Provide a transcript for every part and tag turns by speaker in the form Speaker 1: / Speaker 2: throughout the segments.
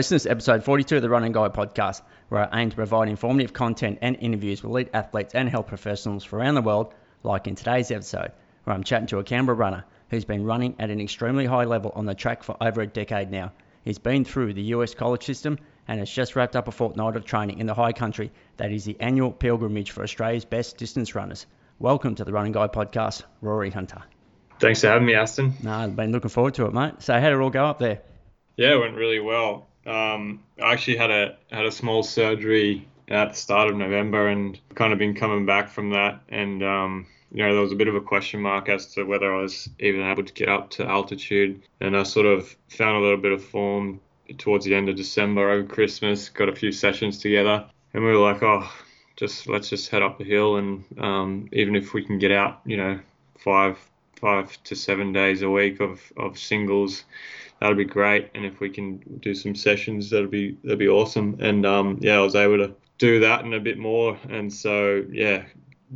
Speaker 1: Listeners, to episode 42 of the Running Guide podcast, where I aim to provide informative content and interviews with elite athletes and health professionals from around the world, like in today's episode, where I'm chatting to a Canberra runner who's been running at an extremely high level on the track for over a decade now. He's been through the US college system and has just wrapped up a fortnight of training in the high country that is the annual pilgrimage for Australia's best distance runners. Welcome to the Running Guide podcast, Rorey Hunter.
Speaker 2: Thanks for having me, Aston.
Speaker 1: No, I've been looking forward to it, mate. So, how did it all go up there?
Speaker 2: Yeah, it went really well. Um, I actually had a had a small surgery at the start of November, and kind of been coming back from that. And um, you know, there was a bit of a question mark as to whether I was even able to get up to altitude. And I sort of found a little bit of form towards the end of December over Christmas. Got a few sessions together, and we were like, oh, just let's just head up the hill, and um, even if we can get out, you know, five five to seven days a week of, of singles, that'll be great. And if we can do some sessions, that'd be that'll be awesome. And um, yeah, I was able to do that and a bit more. And so yeah,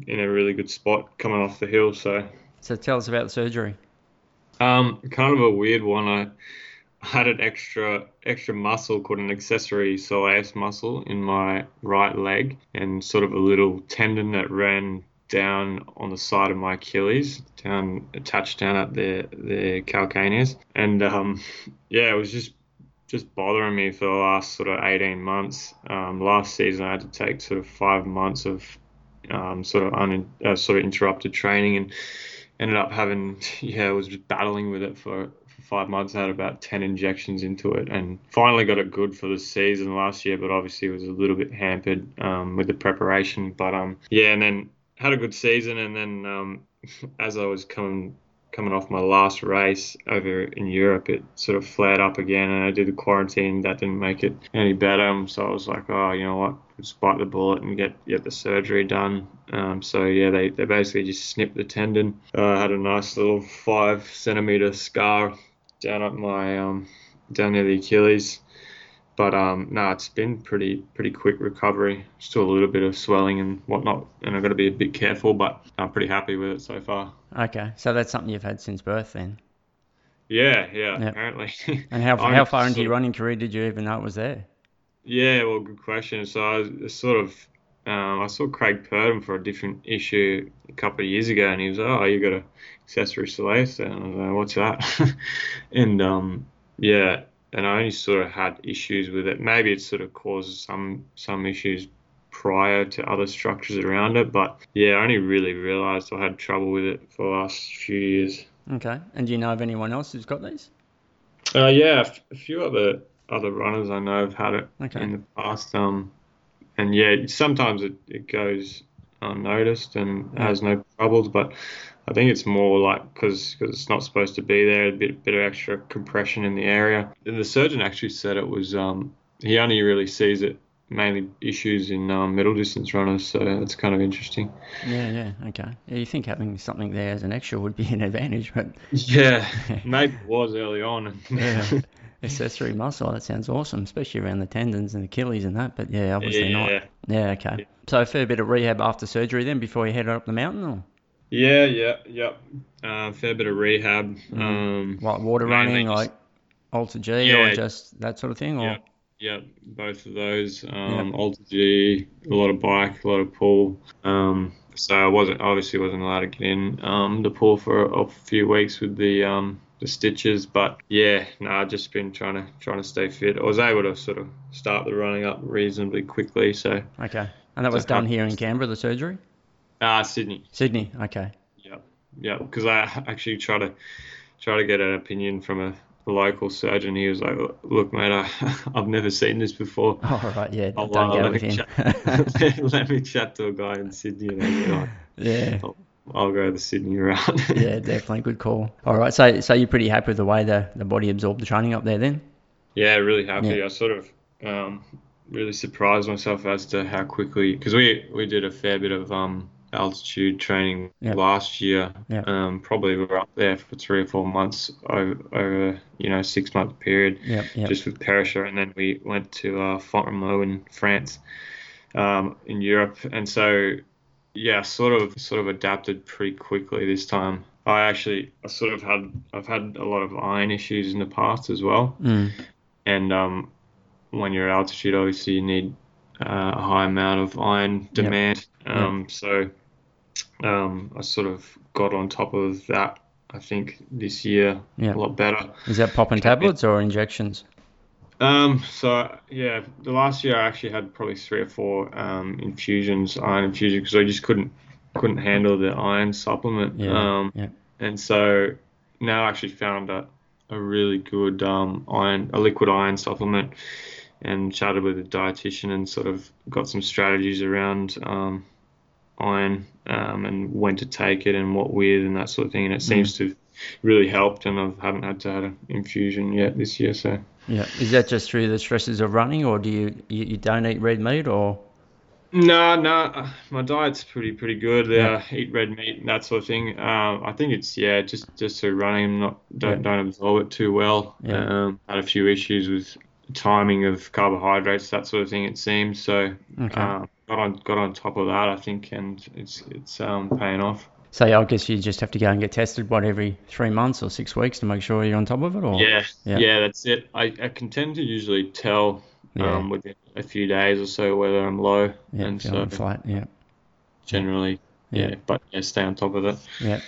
Speaker 2: in a really good spot coming off the hill. So
Speaker 1: so tell us about the surgery.
Speaker 2: Um, kind of a weird one. I had an extra extra muscle called an accessory soleus muscle in my right leg, and sort of a little tendon that ran down on the side of my Achilles, down attached down at the the calcaneus, and um, yeah, it was just just bothering me for the last sort of 18 months. Um, last season, I had to take sort of five months of um, sort of un, uh, sort of interrupted training, and ended up having yeah, I was just battling with it for. Five months, I had about 10 injections into it and finally got it good for the season last year, but obviously it was a little bit hampered um, with the preparation. But um, yeah, and then had a good season, and then um, as I was coming coming off my last race over in Europe, it sort of flared up again, and I did the quarantine. That didn't make it any better, so I was like, oh, you know what, just bite the bullet and get get the surgery done. Um, so yeah, they, they basically just snipped the tendon. Uh, I had a nice little five centimeter scar down at my um, down near the Achilles. But um, no, it's been pretty pretty quick recovery. Still a little bit of swelling and whatnot, and I've got to be a bit careful. But I'm pretty happy with it so far.
Speaker 1: Okay, so that's something you've had since birth then.
Speaker 2: Yeah, yeah, yep. apparently.
Speaker 1: and how how far into your running career did you even know it was there?
Speaker 2: Yeah, well, good question. So I was sort of um, I saw Craig Purdam for a different issue a couple of years ago, and he was, "Oh, you got a accessory soleus," and I was like, "What's that?" and um, yeah, and I only sort of had issues with it. Maybe it sort of caused some some issues prior to other structures around it, but yeah, I only really realised I had trouble with it for the last few years.
Speaker 1: Okay, and do you know of anyone else who's got these?
Speaker 2: Uh, yeah, a few other other runners I know have had it okay. in the past. Um, and yeah, sometimes it, it goes unnoticed and has no troubles, but I think it's more like because it's not supposed to be there, a bit bit of extra compression in the area. And the surgeon actually said it was um, he only really sees it mainly issues in um, middle distance runners, so that's kind of interesting.
Speaker 1: Yeah, yeah, okay. Yeah, you think having something there as an extra would be an advantage, but
Speaker 2: yeah, maybe it was early on.
Speaker 1: yeah, accessory muscle. That sounds awesome, especially around the tendons and Achilles and that. But yeah, obviously yeah. not. Yeah, okay. Yeah. So a fair bit of rehab after surgery then before you headed up the mountain, or?
Speaker 2: Yeah, yeah, yep. Uh, fair bit of rehab. Mm. Um,
Speaker 1: what water running, just, like Alter G, yeah, or just that sort of thing, or?
Speaker 2: Yeah, yeah both of those. Um, yep. Alter G, a lot of bike, a lot of pull. Um, so I wasn't obviously wasn't allowed to get in um, the pool for a, a few weeks with the um, the stitches, but yeah, no, I've just been trying to trying to stay fit. I was able to sort of start the running up reasonably quickly, so
Speaker 1: okay. And that was done here in Canberra, the surgery.
Speaker 2: Uh, Sydney.
Speaker 1: Sydney. Okay.
Speaker 2: Yeah, yeah. Because I actually try to try to get an opinion from a, local surgeon. He was like, "Look, mate, I, have never seen this before."
Speaker 1: Oh right, yeah. I'll, don't uh, go with him.
Speaker 2: Chat, let me chat to a guy in Sydney. And like,
Speaker 1: yeah.
Speaker 2: I'll, I'll go the Sydney route.
Speaker 1: yeah, definitely good call. All right, so so you're pretty happy with the way the, the body absorbed the training up there then?
Speaker 2: Yeah, really happy. Yeah. I sort of um, really surprised myself as to how quickly because we we did a fair bit of um, altitude training yep. last year. Yep. Um, probably we were up there for three or four months over, over you know six month period,
Speaker 1: yep,
Speaker 2: just with Perisher, and then we went to uh, Font-Romeu in France, um, in Europe, and so yeah, sort of sort of adapted pretty quickly this time. I actually I sort of had I've had a lot of iron issues in the past as well,
Speaker 1: mm.
Speaker 2: and um, when you're at altitude, obviously you need uh, a high amount of iron demand.
Speaker 1: Yep.
Speaker 2: Um, So um, I sort of got on top of that. I think this year
Speaker 1: Yeah.
Speaker 2: a lot better.
Speaker 1: Is that popping tablets or injections?
Speaker 2: Um, so yeah, the last year I actually had probably three or four um, infusions, iron infusions, because I just couldn't couldn't handle the iron supplement.
Speaker 1: Yeah.
Speaker 2: Um,
Speaker 1: yeah.
Speaker 2: and so now I actually found a, a really good um, iron, a liquid iron supplement, and chatted with a dietitian and sort of got some strategies around um, iron um, and when to take it and what with and that sort of thing. And it seems to have really helped, and I haven't had to have an infusion yet this year, so.
Speaker 1: Yeah. Is that just through the stresses of running, or do you you, you don't eat red meat, or
Speaker 2: No, no, my diet's pretty pretty good.
Speaker 1: Yeah.
Speaker 2: Uh, eat red meat and that sort of thing. Um, I think it's yeah, just just through running, not don't
Speaker 1: Yeah.
Speaker 2: don't absorb it too well.
Speaker 1: Yeah.
Speaker 2: Um, had a few issues with timing of carbohydrates, that sort of thing. It seems so.
Speaker 1: Okay.
Speaker 2: Um, got on got on top of that, I think, and it's it's um, paying off.
Speaker 1: so? I guess you just have to go and get tested what every three months or six weeks to make sure you're on top of it, or
Speaker 2: Yeah,
Speaker 1: Yeah.
Speaker 2: yeah, that's it. I, I can tend to usually tell
Speaker 1: Yeah.
Speaker 2: um, within a few days or so whether I'm low,
Speaker 1: yeah,
Speaker 2: and so
Speaker 1: flat. Yeah.
Speaker 2: generally,
Speaker 1: Yeah.
Speaker 2: yeah, but yeah, stay on top of it.
Speaker 1: Yeah.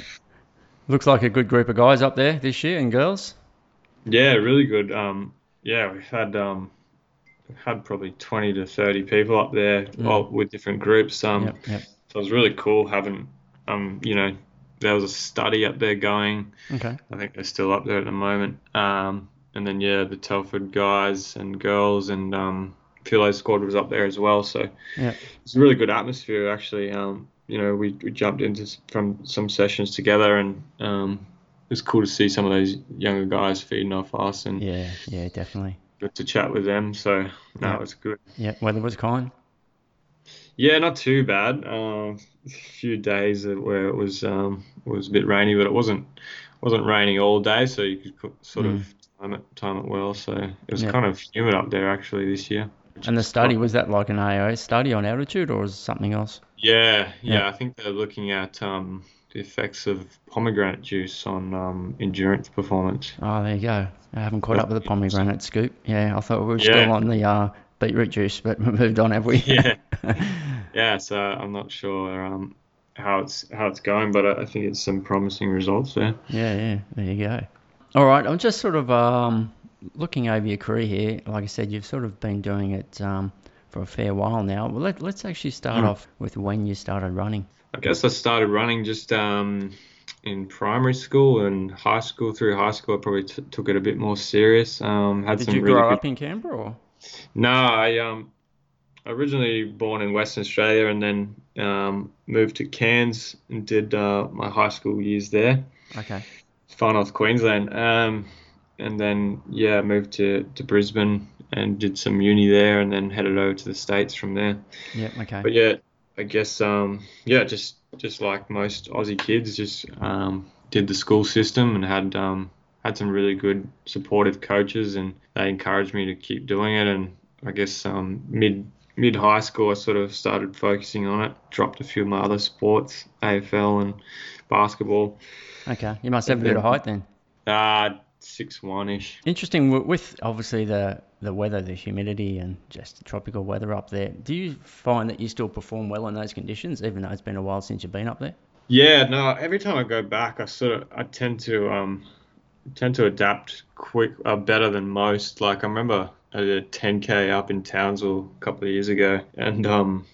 Speaker 1: Looks like a good group of guys up there this year and girls.
Speaker 2: Yeah, really good. Um, yeah, we've had um, had probably 20 to 30 people up there,
Speaker 1: Mm.
Speaker 2: all with different groups. Um,
Speaker 1: Yep. Yep.
Speaker 2: so it was really cool having um, you know, there was a study up there going.
Speaker 1: Okay.
Speaker 2: I think they're still up there at the moment. Um, and then yeah, the Telford guys and girls and um, Philo squad was up there as well. So
Speaker 1: Yeah.
Speaker 2: it's a really good atmosphere actually. Um, you know, we, we jumped into from some sessions together and um, it was cool to see some of those younger guys feeding off us and
Speaker 1: Yeah. Yeah. Definitely.
Speaker 2: Good to chat with them. So no,
Speaker 1: Yeah.
Speaker 2: it was good.
Speaker 1: Yeah. Weather was kind.
Speaker 2: Yeah, not too bad. Um, a few days where it was um, was a bit rainy, but it wasn't wasn't raining all day, so you could co- sort of time it time it well. So it was
Speaker 1: Mm. Yeah.
Speaker 2: kind of humid up there actually this year.
Speaker 1: And the study was that like an AO study on altitude, or was it something else?
Speaker 2: Yeah, yeah,
Speaker 1: Yeah.
Speaker 2: I think they're looking at um, the effects of pomegranate juice on um, endurance performance.
Speaker 1: Oh, there you go. I haven't caught up with the pomegranate scoop. Yeah, I thought we were
Speaker 2: Yeah.
Speaker 1: still on the uh, beetroot juice, but we moved on, have we?
Speaker 2: Yeah. Yeah, so I'm not sure um, how it's how it's going, but I, think it's some promising results there.
Speaker 1: Yeah, yeah, there you go. All right, I'm just sort of um, looking over your career here. Like I said, you've sort of been doing it um, for a fair while now. Well, let, let's actually start
Speaker 2: Mm.
Speaker 1: off with when you started running.
Speaker 2: I guess I started running just um, in primary school and high school. Through high school, I probably t- took it a bit more serious. Um, had
Speaker 1: Did
Speaker 2: some
Speaker 1: you
Speaker 2: really
Speaker 1: grow
Speaker 2: good...
Speaker 1: up in Canberra? Or?
Speaker 2: No, I um, originally born in Western Australia and then um, moved to Cairns and did uh, my high school years there,
Speaker 1: Okay.
Speaker 2: far north Queensland. Um, and then yeah, moved to, to Brisbane and did some uni there, and then headed over to the states from there.
Speaker 1: Yeah. Okay.
Speaker 2: But yeah, I guess um, yeah, just just like most Aussie kids, just um, did the school system and had um, had some really good supportive coaches, and they encouraged me to keep doing it. And I guess um, mid mid high school, I sort of started focusing on it. Dropped a few of my other sports, AFL and basketball.
Speaker 1: Okay. You must have a bit of height then.
Speaker 2: Uh six one ish.
Speaker 1: Interesting with obviously the the weather, the humidity, and just tropical weather up there. Do you find that you still perform well in those conditions, even though it's been a while since you've been up there?
Speaker 2: Yeah, no. Every time I go back, I sort of I tend to um tend to adapt quick uh, better than most. Like I remember I did a 10k up in Townsville a couple of years ago, and um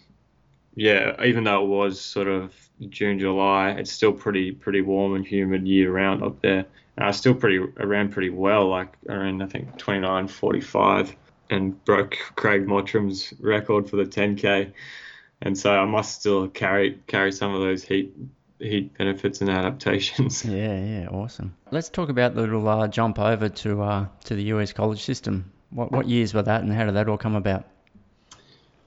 Speaker 2: yeah, even though it was sort of June July, it's still pretty pretty warm and humid year round up there. I still pretty ran pretty well, like ran I think 29:45 and broke Craig Mottram's record for the 10k. And so I must still carry carry some of those heat heat benefits and adaptations.
Speaker 1: Yeah, yeah, awesome. Let's talk about the little uh, jump over to uh, to the US college system. What what years were that, and how did that all come about?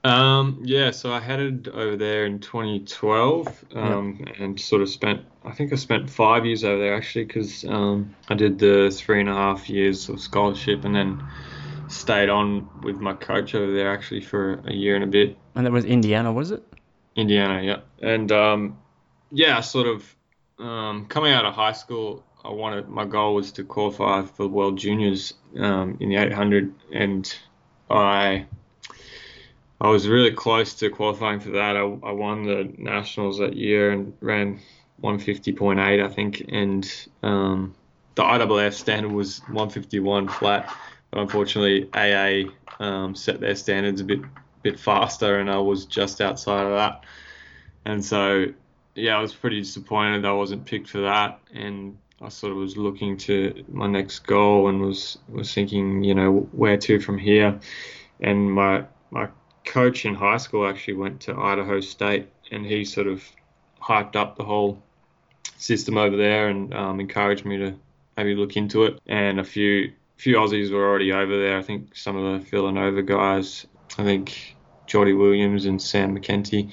Speaker 2: Um, yeah, so I headed over there in 2012 um, and sort of spent, I think I spent five years over there actually because um, I did the three and a half years of scholarship and then stayed on with my coach over there actually for a year and a bit.
Speaker 1: And that was Indiana, was it?
Speaker 2: Indiana, yeah. And um, yeah, sort of um, coming out of high school, I wanted my goal was to qualify for the World Juniors um, in the 800, and I I was really close to qualifying for that. I, I won the nationals that year and ran 150.8, I think, and um, the IAAF standard was 151 flat. But unfortunately, AA um, set their standards a bit bit faster, and I was just outside of that. And so, yeah, I was pretty disappointed I wasn't picked for that. And I sort of was looking to my next goal and was was thinking, you know, where to from here. And my my coach in high school actually went to Idaho State, and he sort of hyped up the whole system over there and um, encouraged me to maybe look into it. And a few few Aussies were already over there. I think some of the Villanova guys, I think Geordie Williams and Sam McEntee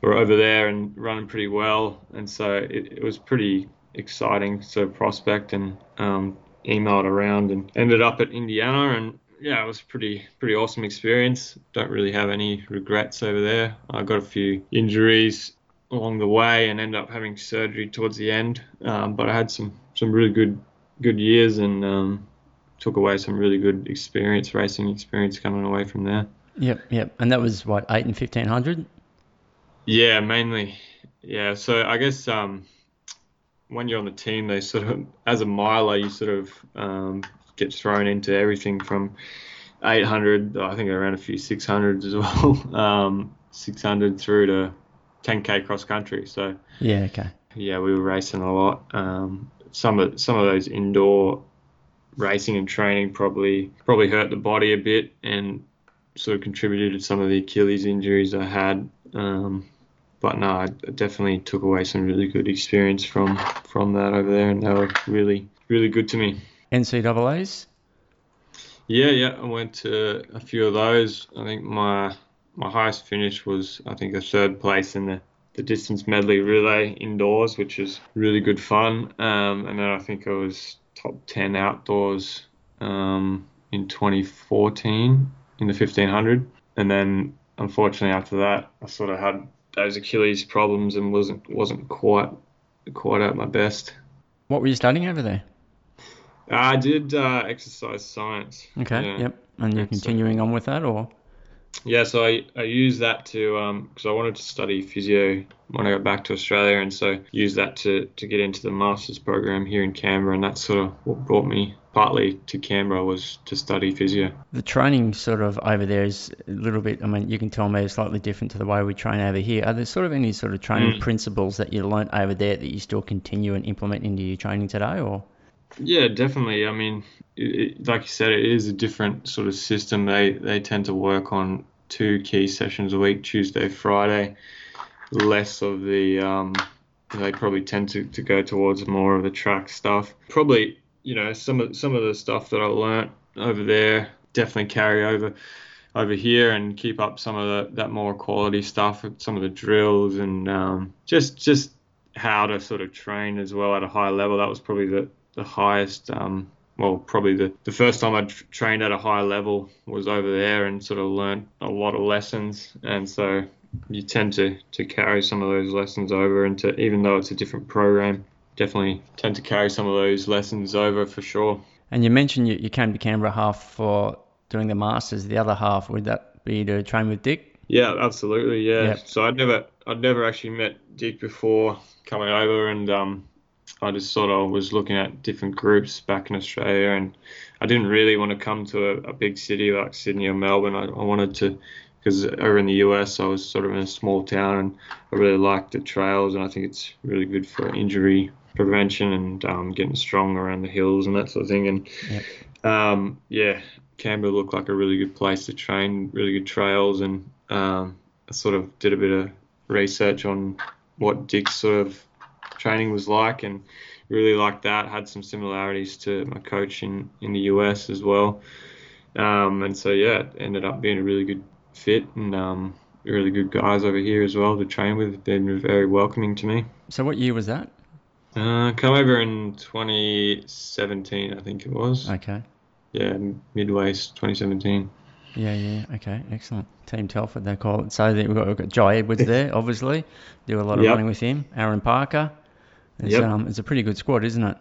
Speaker 2: were over there and running pretty well. And so it, it was pretty exciting sort of prospect and um, emailed around and ended up at Indiana and yeah, it was pretty pretty awesome experience. Don't really have any regrets over there. I got a few injuries along the way and ended up having surgery towards the end. Um, but I had some some really good good years and um, took away some really good experience, racing experience coming away from there.
Speaker 1: Yep, yep. And that was what eight and fifteen hundred.
Speaker 2: Yeah, mainly. Yeah, so I guess um, when you're on the team, they sort of, as a miler, you sort of um, get thrown into everything from 800, I think around a few 600s as well, um, 600 through to 10k cross country. So
Speaker 1: yeah, okay.
Speaker 2: Yeah, we were racing a lot. Um, some of some of those indoor racing and training probably probably hurt the body a bit and sort of contributed to some of the Achilles injuries I had. Um, but no, I definitely took away some really good experience from from that over there, and they were really really good to me.
Speaker 1: NCAA's.
Speaker 2: Yeah, yeah, I went to a few of those. I think my my highest finish was I think a third place in the the distance medley relay indoors, which is really good fun. Um, and then I think I was top 10 outdoors um, in 2014 in the 1500. And then unfortunately after that, I sort of had those Achilles problems and wasn't wasn't quite quite at my best.
Speaker 1: What were you studying over there?
Speaker 2: I did uh, exercise science.
Speaker 1: Okay. Yeah. Yep. And you're continuing on with that, or?
Speaker 2: Yeah, so I, I used that to because um, I wanted to study physio when I got back to Australia, and so used that to, to get into the master's program here in Canberra, and that's sort of what brought me partly to Canberra was to study physio.
Speaker 1: The training sort of over there is a little bit. I mean, you can tell me it's slightly different to the way we train over here. Are there sort of any sort of training mm. principles that you learnt over there that you still continue and implement into your training today, or?
Speaker 2: Yeah, definitely. I mean, it, like you said, it is a different sort of system. They they tend to work on two key sessions a week, Tuesday, Friday. Less of the um, they probably tend to, to go towards more of the track stuff. Probably, you know, some of some of the stuff that I learnt over there definitely carry over over here and keep up some of the, that more quality stuff, some of the drills and um, just just how to sort of train as well at a high level. That was probably the the highest. Um, well, probably the, the first time I trained at a high level was over there and sort of learned a lot of lessons. And so you tend to, to carry some of those lessons over into, even though it's a different program, definitely tend to carry some of those lessons over for sure.
Speaker 1: And you mentioned you, you came to Canberra half for doing the Masters. The other half, would that be to train with Dick?
Speaker 2: Yeah, absolutely. Yeah. Yep. So I'd never, I'd never actually met Dick before coming over and, um, I just sort of was looking at different groups back in Australia, and I didn't really want to come to a, a big city like Sydney or Melbourne. I, I wanted to, because over in the US, I was sort of in a small town, and I really liked the trails, and I think it's really good for injury prevention and um, getting strong around the hills and that sort of thing. And yep. um, yeah, Canberra looked like a really good place to train, really good trails, and um, I sort of did a bit of research on what Dick's sort of training was like, and really liked that. Had some similarities to my coach in, in the US as well. Um, and so, yeah, it ended up being a really good fit and um, really good guys over here as well to train with. Been very welcoming to me.
Speaker 1: So, what year was that?
Speaker 2: Uh, come over in 2017, I think it was.
Speaker 1: Okay.
Speaker 2: Yeah, midway 2017.
Speaker 1: Yeah, yeah, okay, excellent. Team Telford, they call it. So we've got, we've got Jye Edwards there, obviously. Do a lot of yep. running with him. Aaron Parker. It's, yep. um, it's a pretty good squad, isn't it?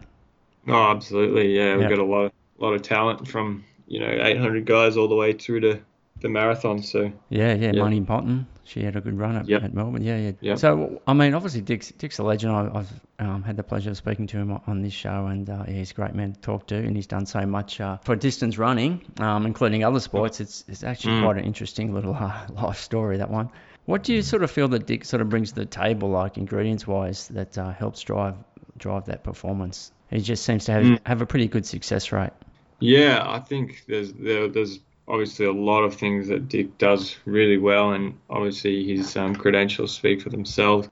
Speaker 2: Oh, absolutely. Yeah, we've yep. got a lot of, lot of talent from you know 800 guys all the way through to the marathon. So
Speaker 1: yeah, yeah,
Speaker 2: Yeah.
Speaker 1: Marnie Ponton. She had a good run at,
Speaker 2: Yep.
Speaker 1: at Melbourne. Yeah, yeah.
Speaker 2: Yep.
Speaker 1: So I mean, obviously Dick's Dick's a legend. I, I've um, had the pleasure of speaking to him on- on this show, and uh, yeah, he's a great man to talk to, and he's done so much uh, for distance running, um, including other sports. It's it's actually
Speaker 2: Mm.
Speaker 1: quite an interesting little uh, life story that one. What do you sort of feel that Dick sort of brings to the table, like ingredients wise, that uh, helps drive drive that performance? He just seems to have
Speaker 2: Mm.
Speaker 1: have a pretty good success rate.
Speaker 2: Yeah, I think there's there, there's obviously a lot of things that Dick does really well, and obviously his um, credentials speak for themselves.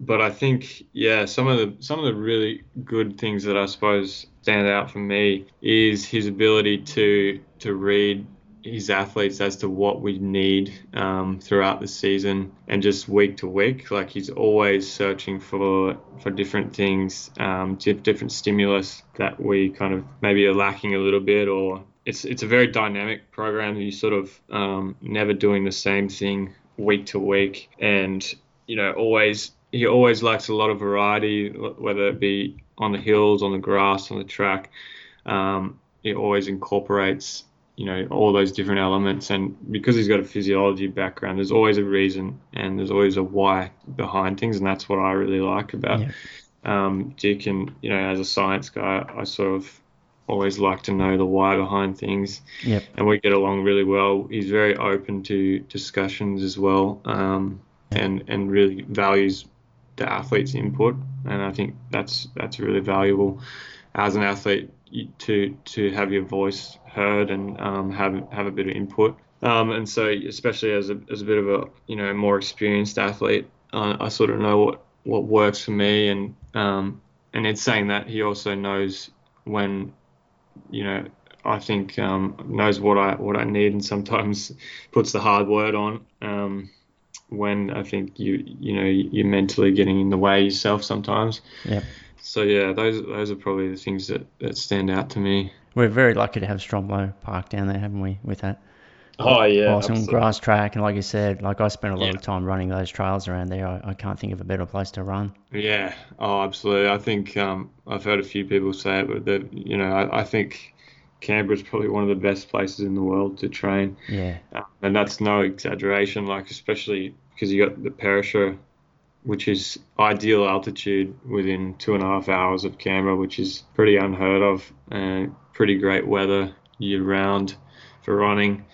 Speaker 2: But I think yeah, some of the some of the really good things that I suppose stand out for me is his ability to to read his athletes as to what we need um, throughout the season and just week to week. Like he's always searching for for different things, um, different stimulus that we kind of maybe are lacking a little bit, or it's it's a very dynamic program. You sort of um, never doing the same thing week to week, and you know always he always likes a lot of variety, whether it be on the hills, on the grass, on the track. Um, he always incorporates you know all those different elements. And because he's got a physiology background there's always a reason and there's always a why behind things. And that's what i really like about
Speaker 1: Yeah.
Speaker 2: um, dick. And you know as a science guy i sort of always like to know the why behind things.
Speaker 1: Yep.
Speaker 2: and we get along really well. He's very open to discussions as well um, and and really values the athlete's input. And i think that's that's really valuable. As an athlete to to have your voice heard and um, have have a bit of input. Um, and so, especially as a as a bit of a you know more experienced athlete, uh, I sort of know what what works for me, and um, and in saying that, he also knows when you know I think um, knows what I what I need, and sometimes puts the hard word on. Um, when I think you you know you're mentally getting in the way yourself sometimes.
Speaker 1: Yep.
Speaker 2: So yeah, those those are probably the things that, that stand out to me.
Speaker 1: We're very lucky to have Stromlo Park down there, haven't we? With that
Speaker 2: Oh yeah,
Speaker 1: awesome grass track, and like you said, like I spent a lot
Speaker 2: Yeah.
Speaker 1: of time running those trails around there. I, I can't think of a better place to run.
Speaker 2: Yeah, oh absolutely. I think um, I've heard a few people say it, but that you know I, I think Canberra's probably one of the best places in the world to train,
Speaker 1: Yeah.
Speaker 2: um, and that's no exaggeration. Like especially because you got the Perisher, which is ideal altitude within two and a half hours of Canberra, which is pretty unheard of, and pretty great weather year round for running.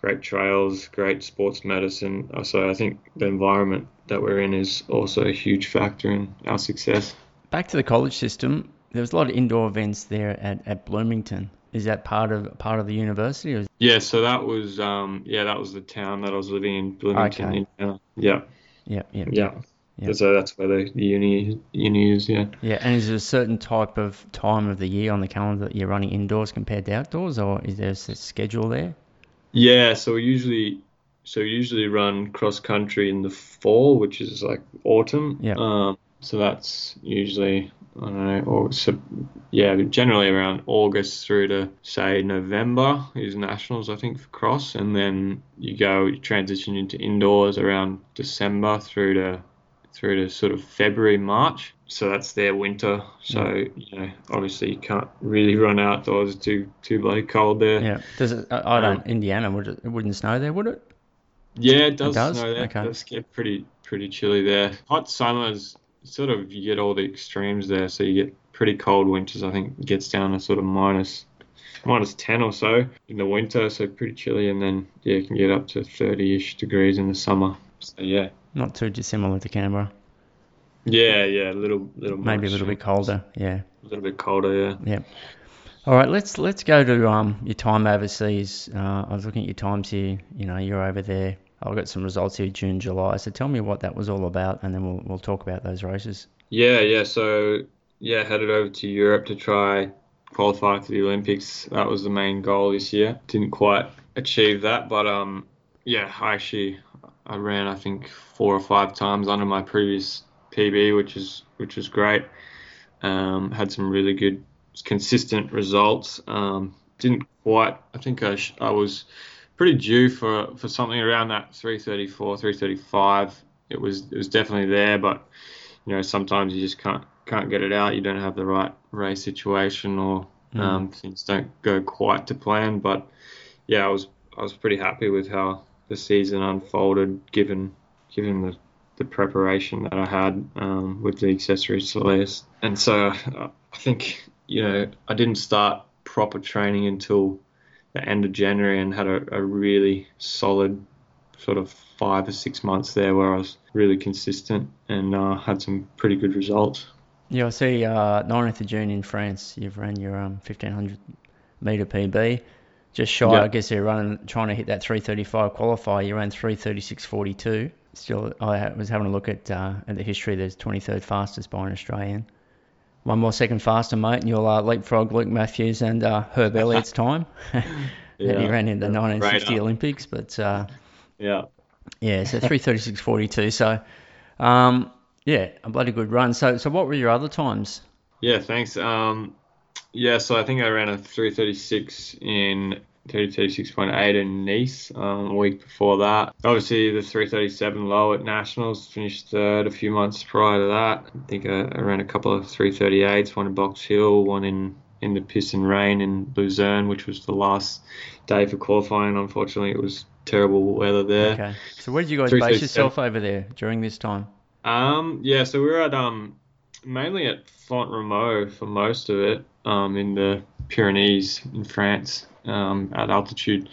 Speaker 2: Great trails, great sports medicine. Uh, So I think the environment that we're in is also a huge factor in our success.
Speaker 1: Back to the college system. There was a lot of indoor events there at, at Bloomington. Is that part of part of the university? Or
Speaker 2: Yeah, so that was um, yeah, that was the town that I was living in, Bloomington,
Speaker 1: Okay.
Speaker 2: Indiana. Yeah,
Speaker 1: yeah, yeah,
Speaker 2: yeah.
Speaker 1: Yeah.
Speaker 2: So that's where the, the uni uni is. Yeah.
Speaker 1: yeah. And is there a certain type of time of the year on the calendar that you're running indoors compared to outdoors, or is there a schedule there?
Speaker 2: Yeah, so we usually so we usually run cross country in the fall, which is like autumn.
Speaker 1: Yeah.
Speaker 2: Um, so that's usually I don't know, or so yeah, generally around August through to say November is nationals, I think, for cross, and then you go you transition into indoors around December through to through to sort of February, March. So that's their winter. So mm. you know, obviously you can't really run outdoors; it's too too bloody cold there.
Speaker 1: Yeah. Does it? I, don't. Um, Indiana would it, it wouldn't snow there, would it?
Speaker 2: Yeah, it does,
Speaker 1: does?
Speaker 2: snow there.
Speaker 1: Okay.
Speaker 2: It does get pretty pretty chilly there. Hot summers, sort of you get all the extremes there, so you get pretty cold winters. I think it gets down to sort of minus minus ten or so in the winter, so pretty chilly, and then yeah, it can get up to thirty-ish degrees in the summer. So yeah,
Speaker 1: Not too dissimilar to Canberra.
Speaker 2: yeah, yeah, a little little
Speaker 1: Maybe a little bit colder. Yeah.
Speaker 2: a little bit colder. Yeah.
Speaker 1: Yeah. All right, let's let's go to um your time overseas. Uh, I was looking at your times here. You know, you're over there. I've got some results here, June, July. So tell me what that was all about, and then we'll we'll talk about those races.
Speaker 2: Yeah, yeah. So yeah, headed over to Europe to try qualify for the Olympics. That was the main goal this year. Didn't quite achieve that, but um, yeah, I actually I ran I think four or five times under my previous PB, which is which is great. Um, had some really good consistent results. Um, didn't quite. I think I sh- I was pretty due for for something around that 334, 335. It was it was definitely there, but you know sometimes you just can't can't get it out. You don't have the right race situation or Um, things don't go quite to plan, but yeah, I was I was pretty happy with how the season unfolded, given given the, the preparation that I had um, with the accessory Soleus. And so I think you know I didn't start proper training until the end of January and had a, a really solid sort of five or six months there where I was really consistent and uh, had some pretty good results.
Speaker 1: Yeah, I see. Uh, 9th of June in France, you've ran your um, 1500 meter PB. Just shy,
Speaker 2: Yeah.
Speaker 1: I guess you're running, trying to hit that 335 qualifier. You ran 336.42. Still, I was having a look at uh, at the history. There's 23rd fastest by an Australian. One more second faster, mate, and you'll uh, leapfrog Luke Mathews and uh, Herb Elliott's time. that he ran in the 1960
Speaker 2: radar.
Speaker 1: Olympics, but uh,
Speaker 2: Yeah.
Speaker 1: yeah, so 336.42. So, um, yeah, a bloody good run. So, so what were your other times?
Speaker 2: Yeah, thanks. Um, yeah, so I think I ran a 336 in 336.8 in Nice um, a week before that. Obviously, the 337 low at Nationals finished third a few months prior to that. I think I, I ran a couple of 338s, one in Box Hill, one in, in the piss and rain in Luzerne, which was the last day for qualifying. Unfortunately, it was terrible weather there.
Speaker 1: Okay. So where did you guys base yourself over there during this time?
Speaker 2: Um, yeah, so we were at um mainly at Font-Romeu for most of it, um, in the Pyrenees in France, um, at altitude.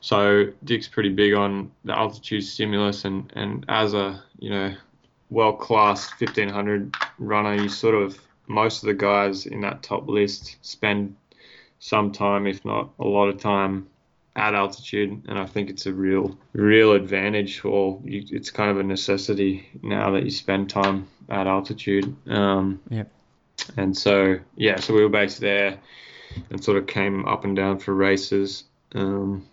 Speaker 2: So Dick's pretty big on the altitude stimulus, and and as a you know well class 1500 runner, you sort of most of the guys in that top list spend some time, if not a lot of time, at altitude, and I think it's a real, real advantage, or you, it's kind of a necessity now that you spend time at altitude. Um,
Speaker 1: Yep.
Speaker 2: And so, yeah, so we were based there, and sort of came up and down for races. Um,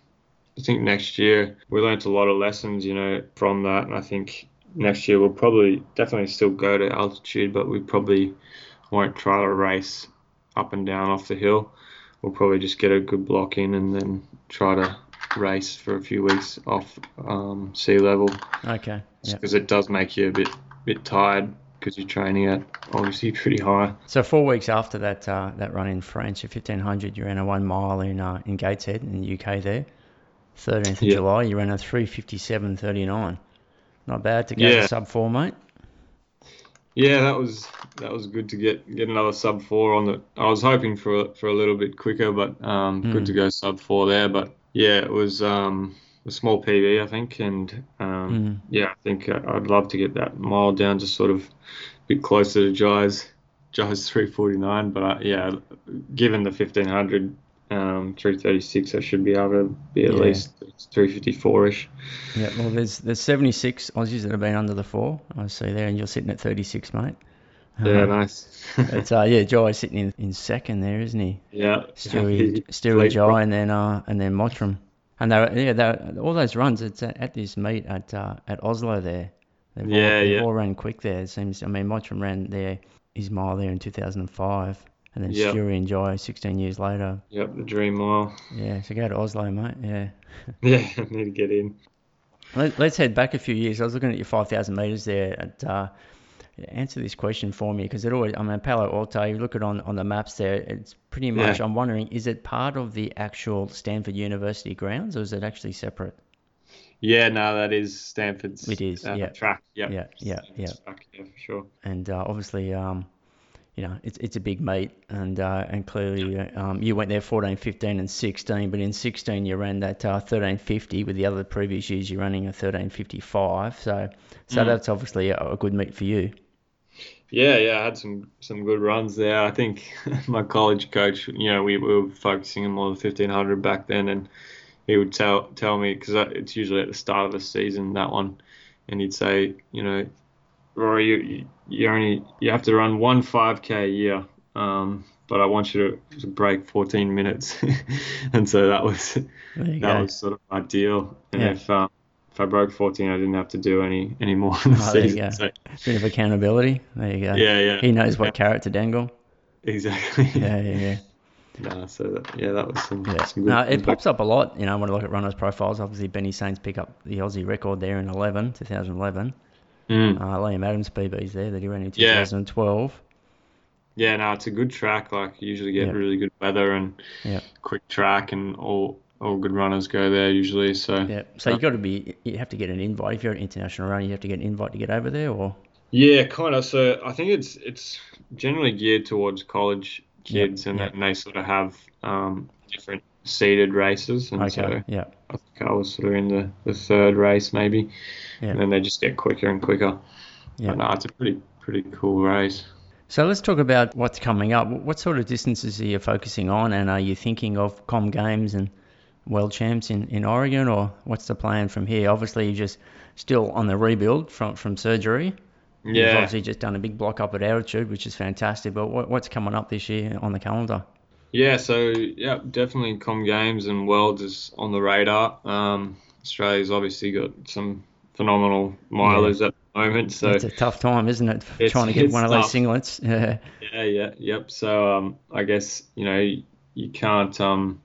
Speaker 2: I think next year we learnt a lot of lessons, you know, from that, and I think next year we'll probably definitely still go to altitude, but we probably won't try to race up and down off the hill. We'll probably just get a good block in and then try to race for a few weeks off um, sea level
Speaker 1: Okay.
Speaker 2: Because it does make you a bit bit tired because you're training at obviously pretty high.
Speaker 1: So four weeks after that uh, that run in France, your 1500, you ran a one mile in uh, in Gateshead in the UK there. 13th of
Speaker 2: Yeah.
Speaker 1: July, you ran a 357.39. Not bad to go
Speaker 2: Yeah.
Speaker 1: to sub four, mate.
Speaker 2: Yeah, that was that was good to get get another sub four on the. I was hoping for for a little bit quicker, but um,
Speaker 1: Mm.
Speaker 2: good to go sub four there. But yeah, it was um, a small PB, I think, and um,
Speaker 1: Mm.
Speaker 2: yeah, I think I- I'd love to get that mile down to sort of a bit closer to Jye's Jye's 349. But uh, yeah, given the 1500. Um, 336. I should be able to be at
Speaker 1: Yeah.
Speaker 2: least 354ish.
Speaker 1: Yeah. Well, there's there's 76 Aussies that have been under the four. I see there, and you're sitting at 36, mate.
Speaker 2: Yeah,
Speaker 1: Uh,
Speaker 2: nice.
Speaker 1: It's uh yeah, Jye sitting in, in second there, isn't he?
Speaker 2: yeah.
Speaker 1: Stewie, Stewie Jye, and then uh, and then Mottram. And they were, yeah, they were, all those runs. It's at, at this meet at uh, at Oslo there. They've
Speaker 2: Yeah,
Speaker 1: they've
Speaker 2: yeah.
Speaker 1: all ran quick there. It seems. I mean, Mottram ran there his mile there in 2005, and then
Speaker 2: Yeah.
Speaker 1: Stewie and Jye 16 years later.
Speaker 2: Yep, the dream mile.
Speaker 1: Yeah, so go to Oslo, mate. Yeah.
Speaker 2: Yeah, I need to get in.
Speaker 1: Let, let's head back a few years. I was looking at your 5,000 meters there. At, uh, answer this question for me because it always. I mean, Palo Alto. You look at on on the maps there. It's pretty much.
Speaker 2: Yeah.
Speaker 1: I'm wondering, is it part of the actual Stanford University grounds, or is it actually separate?
Speaker 2: Yeah, no, that is Stanford's.
Speaker 1: It is,
Speaker 2: uh,
Speaker 1: yeah.
Speaker 2: Track. Yep.
Speaker 1: Yeah, yeah,
Speaker 2: Stanford's Track, yeah, for sure.
Speaker 1: and uh, obviously, um, you know, it's it's a big meet, and uh, and clearly, uh, um, you went there 14, 15, and 16, but in 16 you ran that uh, 1350. With the other previous years, you're running a 1355. So, so
Speaker 2: Mm.
Speaker 1: that's obviously a, a good meet for you.
Speaker 2: Yeah, yeah, I had some some good runs there. I think my college coach, you know, we, we were focusing on more than fifteen hundred back then, and he would tell tell me because it's usually at the start of the season that one, and he'd say, you know, Rorey, you you only you have to run one five k a year, um, but I want you to, to break fourteen minutes, and so that was that
Speaker 1: go.
Speaker 2: was sort of my deal. And
Speaker 1: Yeah.
Speaker 2: if um, if I broke 14, I didn't have to do any any more in the
Speaker 1: Oh,
Speaker 2: season.
Speaker 1: go.
Speaker 2: So,
Speaker 1: Bit of accountability. There you go.
Speaker 2: yeah, yeah.
Speaker 1: He knows what
Speaker 2: Yeah,
Speaker 1: carrot to dangle.
Speaker 2: exactly.
Speaker 1: Yeah, yeah, yeah.
Speaker 2: No, so that, yeah, that was some,
Speaker 1: Yeah.
Speaker 2: some good.
Speaker 1: No, it pops up a lot, you know, when I look at runners' profiles. Obviously, Benny Saints pick up the Aussie record there in 11, 2011.
Speaker 2: Mm,
Speaker 1: Uh, Liam Adams PB's there that he ran in 2012.
Speaker 2: Yeah, no, it's a good track. Like you usually get
Speaker 1: Yep.
Speaker 2: really good weather and
Speaker 1: Yep.
Speaker 2: quick track, and all all good runners go there usually. So
Speaker 1: Yeah. So you've got to be, you have to get an invite. If you're an international runner, you have to get an invite to get over there, or
Speaker 2: Yeah, kind of. So I think it's it's generally geared towards college
Speaker 1: Yep,
Speaker 2: kids, and
Speaker 1: yep.
Speaker 2: then they sort of have um, different seeded races. And
Speaker 1: okay.
Speaker 2: so
Speaker 1: Yeah.
Speaker 2: I think I was sort of in the, the third race maybe,
Speaker 1: Yeah.
Speaker 2: and then they just get quicker and quicker.
Speaker 1: Yeah.
Speaker 2: But no, it's a pretty pretty cool race.
Speaker 1: So let's talk about what's coming up. What sort of distances are you focusing on, and are you thinking of Com Games and World Champs in, in Oregon, or what's the plan from here? Obviously, you're just still on the rebuild from from surgery. You've
Speaker 2: Yeah,
Speaker 1: obviously just done a big block up at altitude, which is fantastic. But what, what's coming up this year on the calendar?
Speaker 2: Yeah. So yeah, definitely Com Games and Worlds is on the radar. Um, Australia's obviously got some phenomenal milers at the moment, so
Speaker 1: it's a tough time, isn't it? Trying to get one of those singlets. Yeah.
Speaker 2: Yeah, yeah, yep. So um, I guess you know you, you can't. Um,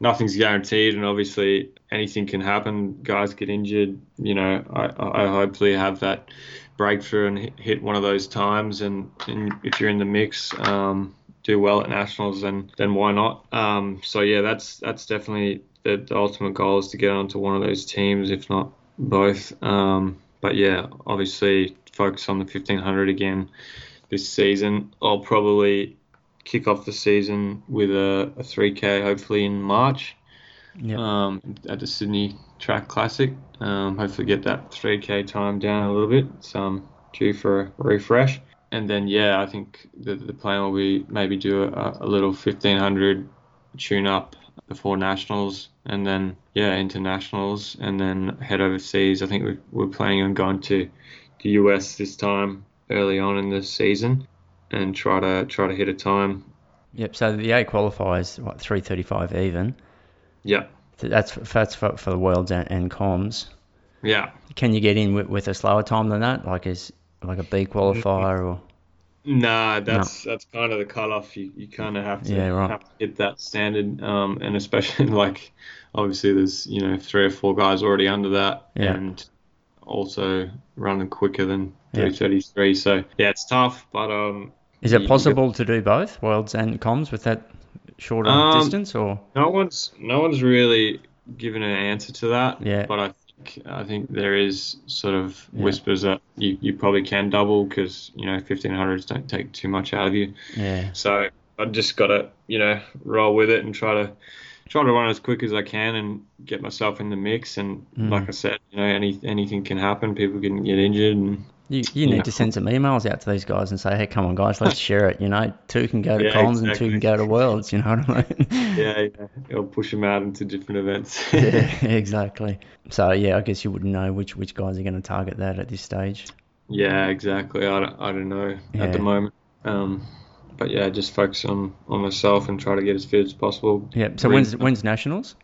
Speaker 2: nothing's guaranteed, and obviously anything can happen. Guys get injured. You know, I, I hopefully have that breakthrough and hit, hit one of those times. And, and if you're in the mix, um, do well at nationals, then then why not? Um, so yeah, that's that's definitely the, the ultimate goal is to get onto one of those teams, if not both. Um, but yeah, obviously focus on the 1500 again this season. I'll probably kick off the season with a, a 3K, hopefully in March,
Speaker 1: Yep.
Speaker 2: um, at the Sydney Track Classic. Um, hopefully get that 3K time down a little bit. It's um, due for a refresh. And then, yeah, I think the, the plan will be maybe do a, a little 1500 tune up before nationals and then, yeah, internationals and then head overseas. I think we, we're planning on going to the US this time early on in the season and try to try to hit a time.
Speaker 1: Yep. So the A qualifies what 3:35 even.
Speaker 2: Yeah,
Speaker 1: That's that's for, for the worlds and, and comms.
Speaker 2: yeah.
Speaker 1: Can you get in with, with a slower time than that, like as like a B qualifier or?
Speaker 2: Nah, that's that's kind of the cutoff. You you kind of have to
Speaker 1: Yeah, right.
Speaker 2: have to hit that standard, um, and especially like obviously there's you know three or four guys already under that,
Speaker 1: Yeah.
Speaker 2: and also running quicker than
Speaker 1: Yeah.
Speaker 2: 333. So yeah, it's tough, but um,
Speaker 1: Is it possible to do both worlds and comms with that shorter
Speaker 2: Um,
Speaker 1: distance, or
Speaker 2: no one's no one's really given an answer to that.
Speaker 1: Yeah.
Speaker 2: But I think I think there is sort of
Speaker 1: Yeah.
Speaker 2: whispers that you, you probably can double because you know 1500s don't take too much out of you.
Speaker 1: yeah,
Speaker 2: So I just got to, you know, roll with it and try to try to run as quick as I can and get myself in the mix. And
Speaker 1: Mm.
Speaker 2: like I said, you know, any anything can happen. People can get injured, and
Speaker 1: you you need
Speaker 2: Yeah.
Speaker 1: to send some emails out to these guys and say, hey, come on, guys, let's share it. You know, two can go to
Speaker 2: Yeah,
Speaker 1: comms and two can go to worlds. You know what I mean?
Speaker 2: yeah, yeah, it'll push them out into different events.
Speaker 1: yeah, exactly. So yeah, I guess you wouldn't know which which guys are going to target that at this stage.
Speaker 2: yeah, exactly. I don't, I don't know
Speaker 1: Yeah.
Speaker 2: at the moment. Um, but yeah, just focus on on myself and try to get as fit as possible.
Speaker 1: Yep. So when's when's nationals?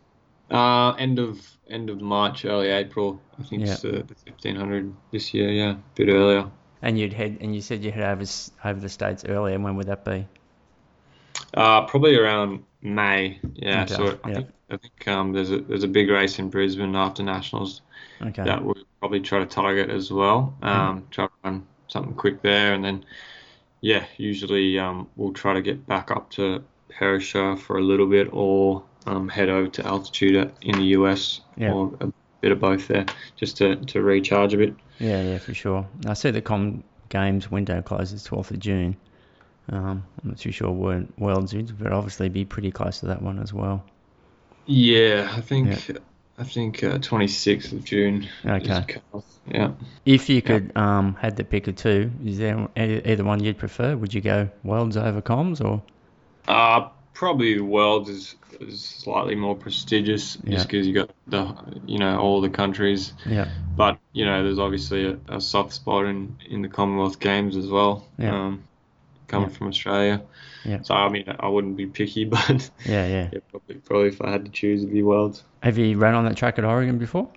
Speaker 2: Uh, end of end of March, early April. I think it's the, the 1500 this year. Yeah, a bit earlier.
Speaker 1: And you'd head and you said you head over over the states earlier. And When would that be?
Speaker 2: Uh, probably around May. Yeah.
Speaker 1: Okay,
Speaker 2: So I
Speaker 1: yeah.
Speaker 2: think I think um, there's a there's a big race in Brisbane after nationals
Speaker 1: Okay.
Speaker 2: that we'll probably try to target as well. Um, try to run something quick there, and then yeah, usually um, we'll try to get back up to Perisher for a little bit, or um, head over to altitude in the US,
Speaker 1: Yeah.
Speaker 2: or a bit of both there, just to, to recharge a bit.
Speaker 1: Yeah, yeah, for sure. I see the Com Games window closes 12th of June. Um, I'm not too sure when Worlds is, but obviously be pretty close to that one as well.
Speaker 2: Yeah, I think I think uh, 26th of June.
Speaker 1: Okay.
Speaker 2: Yeah.
Speaker 1: If you could um, had the pick of two, is there either one you'd prefer? Would you go Worlds over Comms or?
Speaker 2: Uh, probably Worlds is, is slightly more prestigious
Speaker 1: Yeah.
Speaker 2: just because you got the you know all the countries,
Speaker 1: Yeah,
Speaker 2: but you know there's obviously a, a soft spot in, in the Commonwealth Games as well.
Speaker 1: Yeah.
Speaker 2: Um, coming
Speaker 1: Yeah.
Speaker 2: from Australia.
Speaker 1: Yeah.
Speaker 2: So I mean I wouldn't be picky, but
Speaker 1: yeah, yeah.
Speaker 2: yeah, probably probably if I had to choose, it'd be Worlds.
Speaker 1: Have you run on that track at Oregon before?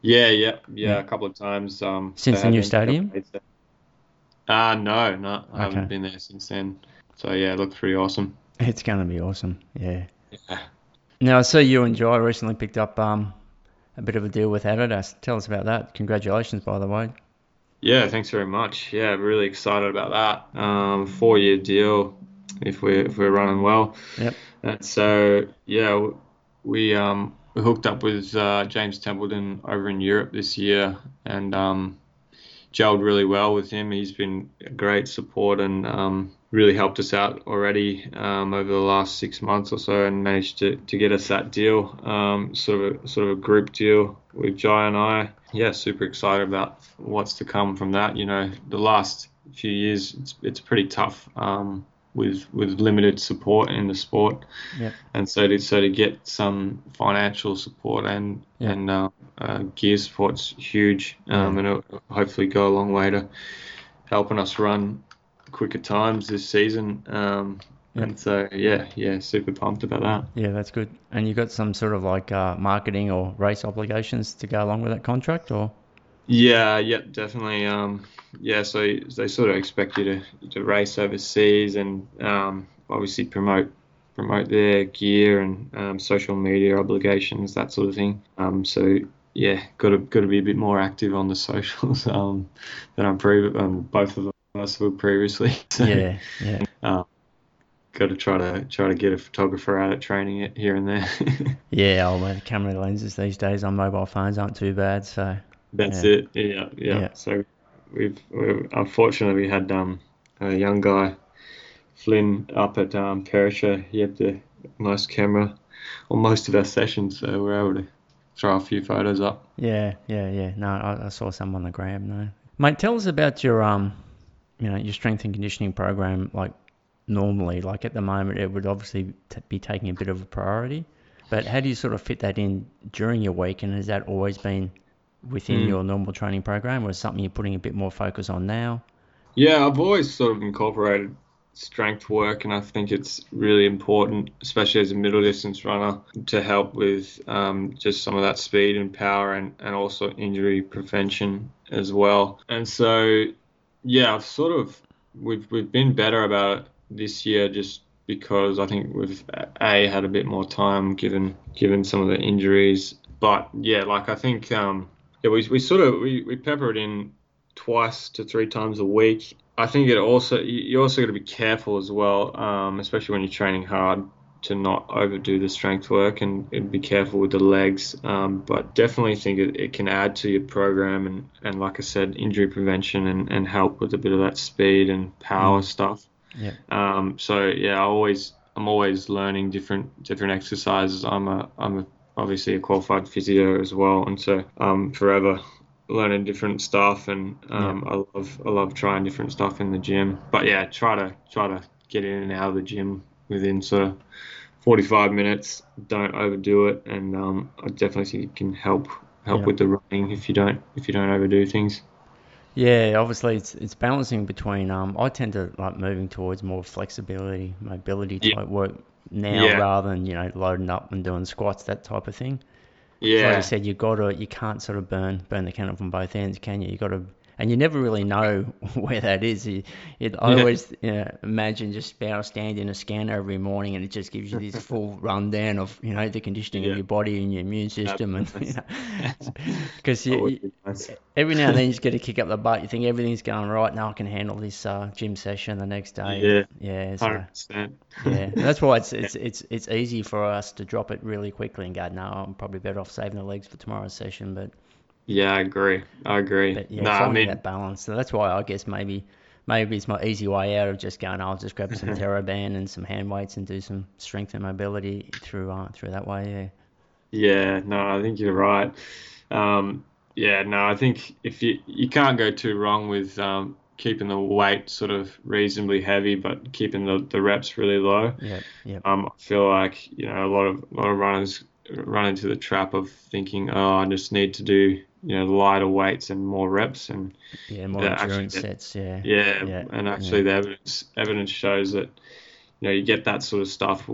Speaker 2: Yeah, yeah, yeah, a couple of times. Um,
Speaker 1: Since the new stadium?
Speaker 2: Uh no, no, I
Speaker 1: Okay.
Speaker 2: haven't been there since then. So yeah, it looks pretty awesome.
Speaker 1: It's going to be awesome. Yeah.
Speaker 2: Yeah.
Speaker 1: Now I see you and Jye recently picked up um, a bit of a deal with Adidas. Tell us about that. Congratulations, by the way.
Speaker 2: Yeah, thanks very much. Yeah, really excited about that. Um, four year deal if we're if we're running well.
Speaker 1: Yep.
Speaker 2: And so yeah, we um we hooked up with uh, James Templeton over in Europe this year and um, gelled really well with him. He's been a great support and um, really helped us out already um, over the last six months or so, and managed to, to get us that deal, um, sort of a, sort of a group deal with Jye and I. Yeah, super excited about what's to come from that. You know, the last few years it's it's pretty tough um, with with limited support in the sport,
Speaker 1: Yep.
Speaker 2: and so to so to get some financial support and and uh, uh, gear support's huge, um, and it'll hopefully go a long way to helping us run quicker times this season. Um,
Speaker 1: Yeah.
Speaker 2: And so yeah, yeah, super pumped about that.
Speaker 1: Yeah, that's good. And you got some sort of like uh, marketing or race obligations to go along with that contract, or
Speaker 2: Yeah, yeah, definitely. Um, yeah, so they sort of expect you to, to race overseas and um, obviously promote promote their gear and um, social media obligations, that sort of thing. Um, so yeah, got to got to be a bit more active on the socials um, than I'm pre- um, both of us were previously. So,
Speaker 1: yeah, yeah,
Speaker 2: um, got to try to try to get a photographer out at training it here and there.
Speaker 1: yeah. Oh, the camera lenses these days on mobile phones aren't too bad. So
Speaker 2: That's
Speaker 1: Yeah.
Speaker 2: it. Yeah, yeah,
Speaker 1: Yeah.
Speaker 2: So we've, we've unfortunately we had um, a young guy, Flynn, up at um, Perisher. He had the nice camera on most of our sessions, so we we're able to throw a few photos up.
Speaker 1: yeah, yeah, yeah. No, I, I saw some on the gram. No, mate, tell us about your um, you know, your strength and conditioning program. Like normally, like at the moment, it would obviously t- be taking a bit of a priority. But how do you sort of fit that in during your week? And has that always been within
Speaker 2: Mm.
Speaker 1: your normal training program, or is something you're putting a bit more focus on now?
Speaker 2: Yeah, I've always sort of incorporated strength work, and I think it's really important, especially as a middle distance runner, to help with um, just some of that speed and power, and, and also injury prevention as well. And so, yeah, I've sort of we've we've been better about it this year, just because I think we've a had a bit more time given given some of the injuries. But yeah, like I think um, yeah, we we sort of we, we pepper it in twice to three times a week. I think it also you also got to be careful as well, um, especially when you're training hard, to not overdo the strength work and, and be careful with the legs. Um, but definitely think it, it can add to your program and, and like I said, injury prevention and, and help with a bit of that speed and power stuff.
Speaker 1: Yeah.
Speaker 2: Um, so yeah, I always I'm always learning different different exercises. I'm a I'm a, obviously a qualified physio as well, and so I'm forever learning different stuff. And um, I love I love trying different stuff in the gym. But yeah, try to try to get in and out of the gym within sort of 45 minutes. Don't overdo it, and um, I definitely think it can help help
Speaker 1: Yeah.
Speaker 2: with the running if you don't if you don't overdo things.
Speaker 1: Yeah, obviously it's it's balancing between um I tend to like moving towards more flexibility, mobility
Speaker 2: Yeah.
Speaker 1: work now
Speaker 2: Yeah.
Speaker 1: rather than, you know, loading up and doing squats, that type of thing. So like I said, you gotta you can't sort of burn burn the candle from both ends, can you? You gotta and you never really know where that is. It, I always you know, imagine just being able to stand in a scanner every morning and it just gives you this full rundown of you know the conditioning
Speaker 2: Yeah.
Speaker 1: of your body and your immune system and know because you,
Speaker 2: would
Speaker 1: you,
Speaker 2: nice.
Speaker 1: every now and then you just get to kick up the butt. You think everything's going right. Now I can handle this uh, gym session the next day.
Speaker 2: Yeah.
Speaker 1: yeah, so, yeah. That's why it's it's it's it's easy for us to drop it really quickly and go, no, I'm probably better off saving the legs for tomorrow's session. But
Speaker 2: Yeah, I agree. I agree.
Speaker 1: but yeah,
Speaker 2: no, I mean,
Speaker 1: that balance. So that's why I guess maybe maybe it's my easy way out of just going. I'll just grab some TheraBand and some hand weights and do some strength and mobility through uh, through that way.
Speaker 2: yeah, no, I think you're right. Um, yeah, no, I think if you you can't go too wrong with um, keeping the weight sort of reasonably heavy, but keeping the, the reps really low.
Speaker 1: Yeah, yeah,
Speaker 2: Um, I feel like you know a lot of a lot of runners run into the trap of thinking, oh, I just need to do you know lighter weights and more reps, and
Speaker 1: yeah. More
Speaker 2: Yeah, actually,
Speaker 1: endurance sets. Yeah,
Speaker 2: yeah,
Speaker 1: Yeah,
Speaker 2: and actually the evidence evidence shows that you know you get that sort of stuff,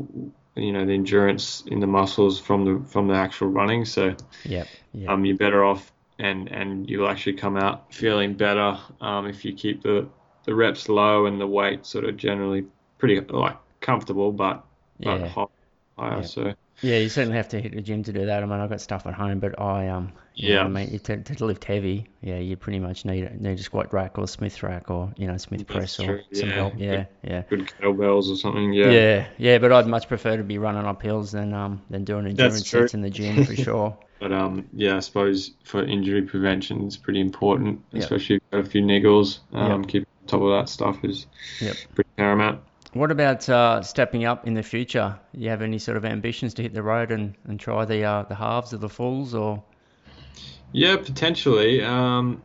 Speaker 2: you know, the endurance in the muscles from the from the actual running. So
Speaker 1: yeah, yeah.
Speaker 2: um, you're better off, and and you'll actually come out feeling better um, if you keep the the reps low and the weight sort of generally pretty like comfortable, but but
Speaker 1: Yeah.
Speaker 2: hot, higher.
Speaker 1: Yeah.
Speaker 2: So
Speaker 1: Yeah, you certainly have to hit the gym to do that. I mean, I've got stuff at home, but I um yeah, I mean to, to lift heavy, yeah, you pretty much need need a squat rack or Smith rack or you know Smith press or some help. Yeah, yeah.
Speaker 2: Good kettlebells or something. Yeah.
Speaker 1: Yeah, yeah, but I'd much prefer to be running up hills than um than doing endurance sets in the gym for sure.
Speaker 2: But um, yeah, I suppose for injury prevention, it's pretty important, yep. especially if you've got a few niggles. Um, yep. keep on top of that stuff is
Speaker 1: yep.
Speaker 2: pretty paramount.
Speaker 1: What about uh, stepping up in the future? You have any sort of ambitions to hit the road and, and try the uh, the halves or the fulls or?
Speaker 2: Yeah, potentially. Um,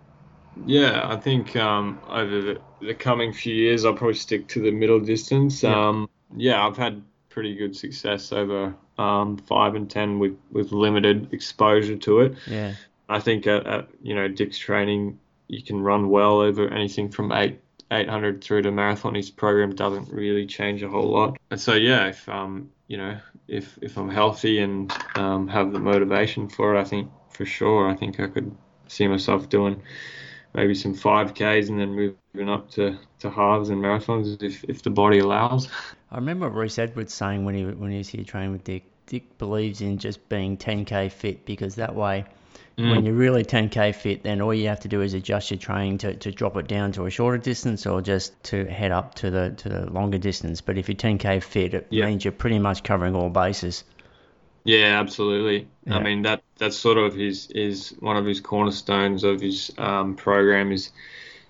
Speaker 2: yeah, I think um, over the, the, coming few years, I'll probably stick to the middle distance. Um, yeah, I've had pretty good success over um, five and ten with, with limited exposure to it.
Speaker 1: Yeah.
Speaker 2: I think at, at, you know Dick's training, you can run well over anything from eight 800 through to marathon. His program doesn't really change a whole lot. And so yeah, if um you know if if I'm healthy and um, have the motivation for it, I think for sure I think I could see myself doing maybe some 5Ks and then moving up to, to halves and marathons if, if the body allows.
Speaker 1: I remember Reese Edwards saying when he when he was here training with Dick, Dick believes in just being 10k fit because that way, mm. when you're really 10k fit, then all you have to do is adjust your training to, to drop it down to a shorter distance or just to head up to the to the longer distance. But if you're 10k fit, it yep. means you're pretty much covering all bases.
Speaker 2: Yeah, absolutely. Yeah. I mean that that's sort of his is one of his cornerstones of his um, program is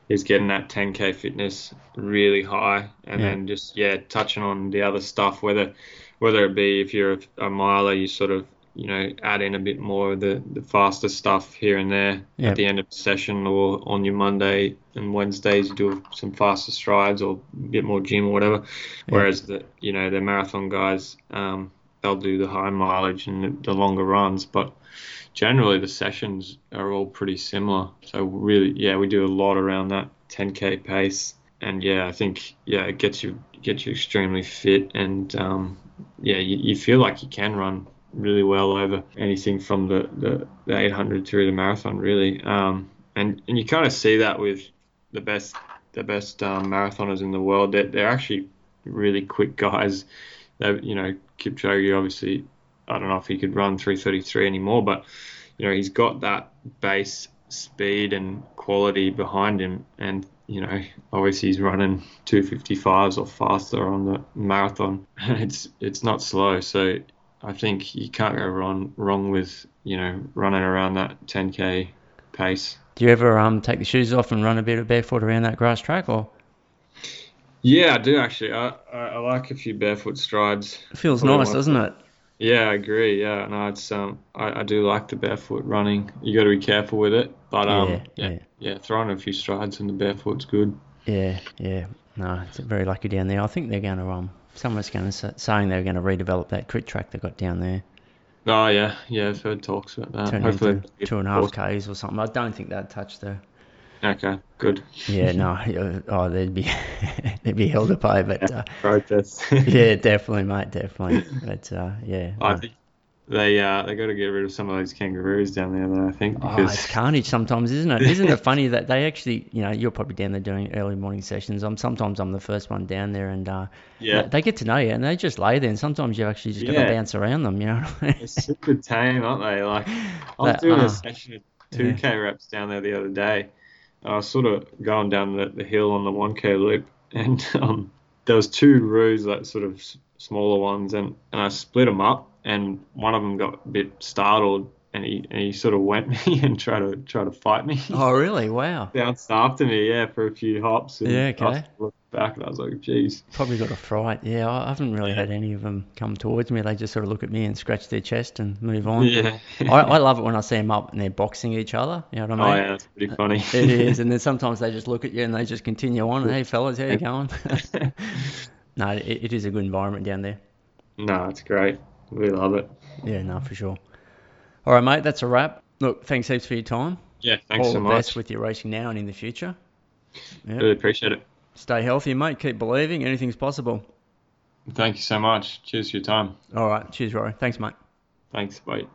Speaker 2: is getting that 10k fitness really high, and yeah. then just yeah touching on the other stuff, whether whether it be if you're a, a miler, you sort of you know add in a bit more of the, the faster stuff here and there yep. at the end of the session or on your Monday and Wednesdays you do some faster strides or a bit more gym or whatever. Yep. Whereas the you know the marathon guys um, they'll do the high mileage and the, longer runs, but generally the sessions are all pretty similar. So really, yeah, we do a lot around that 10k pace, and yeah, I think yeah, it gets you gets you extremely fit, and um, yeah, you, you feel like you can run really well over anything from the, the, the 800 through the marathon, really. Um, and and you kind of see that with the best the best um, marathoners in the world. They're, they're actually really quick guys. They, you know, Kipchoge obviously I don't know if he could run 333 anymore, but you know he's got that base speed and quality behind him, and you know obviously he's running 255s or faster on the marathon. It's it's not slow, so I think you can't go wrong wrong with you know running around that 10k pace.
Speaker 1: Do you ever um take the shoes off and run a bit of barefoot around that grass track or?
Speaker 2: Yeah, I do actually. I, I, I like a few barefoot strides.
Speaker 1: It feels nice, doesn't it?
Speaker 2: Yeah, I agree. Yeah, no, it's um, I, I do like the barefoot running. You got to be careful with it, but um, yeah, yeah, yeah, yeah, throwing a few strides in the barefoot's good.
Speaker 1: Yeah, yeah. No, it's very lucky down there. I think they're going to um, someone's going to saying they're going to redevelop that crit track they got down there.
Speaker 2: Oh yeah, yeah. I've heard talks about that.
Speaker 1: Turn Hopefully, two and a half k's or something. I don't think that'd touch the
Speaker 2: Okay, good.
Speaker 1: yeah, no, oh, they'd be they'd be held to pay, but uh,
Speaker 2: protests.
Speaker 1: yeah, definitely, mate, definitely. But uh, yeah,
Speaker 2: I think they uh, they got to get rid of some of those kangaroos down there, though. I think
Speaker 1: because oh, it's carnage sometimes, isn't it? Isn't it funny that they actually, you know, you're probably down there doing early morning sessions. I'm sometimes I'm the first one down there, and uh,
Speaker 2: yeah,
Speaker 1: they get to know you, and they just lay there, and sometimes you actually just got to bounce around them, you know.
Speaker 2: I mean? They're super tame, aren't they? Like I was doing a uh, session of two k reps down there the other day I was sort of going down the, the hill on the 1K loop, and um, there was two roos, like sort of smaller ones, and, and I split them up, and one of them got a bit startled, and he and he sort of went me and tried to try to fight me.
Speaker 1: Oh, really? Wow.
Speaker 2: Bounced after me, yeah, for a few hops. And
Speaker 1: yeah, okay Looked
Speaker 2: back, and I was like, "Geez."
Speaker 1: Probably got a fright. Yeah, I haven't really had any of them come towards me. They just sort of look at me and scratch their chest and move on.
Speaker 2: Yeah.
Speaker 1: I, I love it when I see them up and they're boxing each other. You know what I oh,
Speaker 2: mean? Oh yeah, that's pretty funny.
Speaker 1: it is, and then sometimes they just look at you and they just continue on. Hey fellas, how you going? no, it, it is a good environment down there.
Speaker 2: No, it's great. We love it.
Speaker 1: Yeah, no, for sure. All right, mate, that's a wrap. Look, thanks heaps for your time.
Speaker 2: Yeah, thanks
Speaker 1: All
Speaker 2: so
Speaker 1: the
Speaker 2: much.
Speaker 1: best with your racing now and in the future.
Speaker 2: Yeah. Really appreciate it.
Speaker 1: Stay healthy, mate. Keep believing. Anything's possible.
Speaker 2: Thank you so much. Cheers for your time.
Speaker 1: All right. Cheers, Rorey. Thanks, mate.
Speaker 2: Thanks. Bye.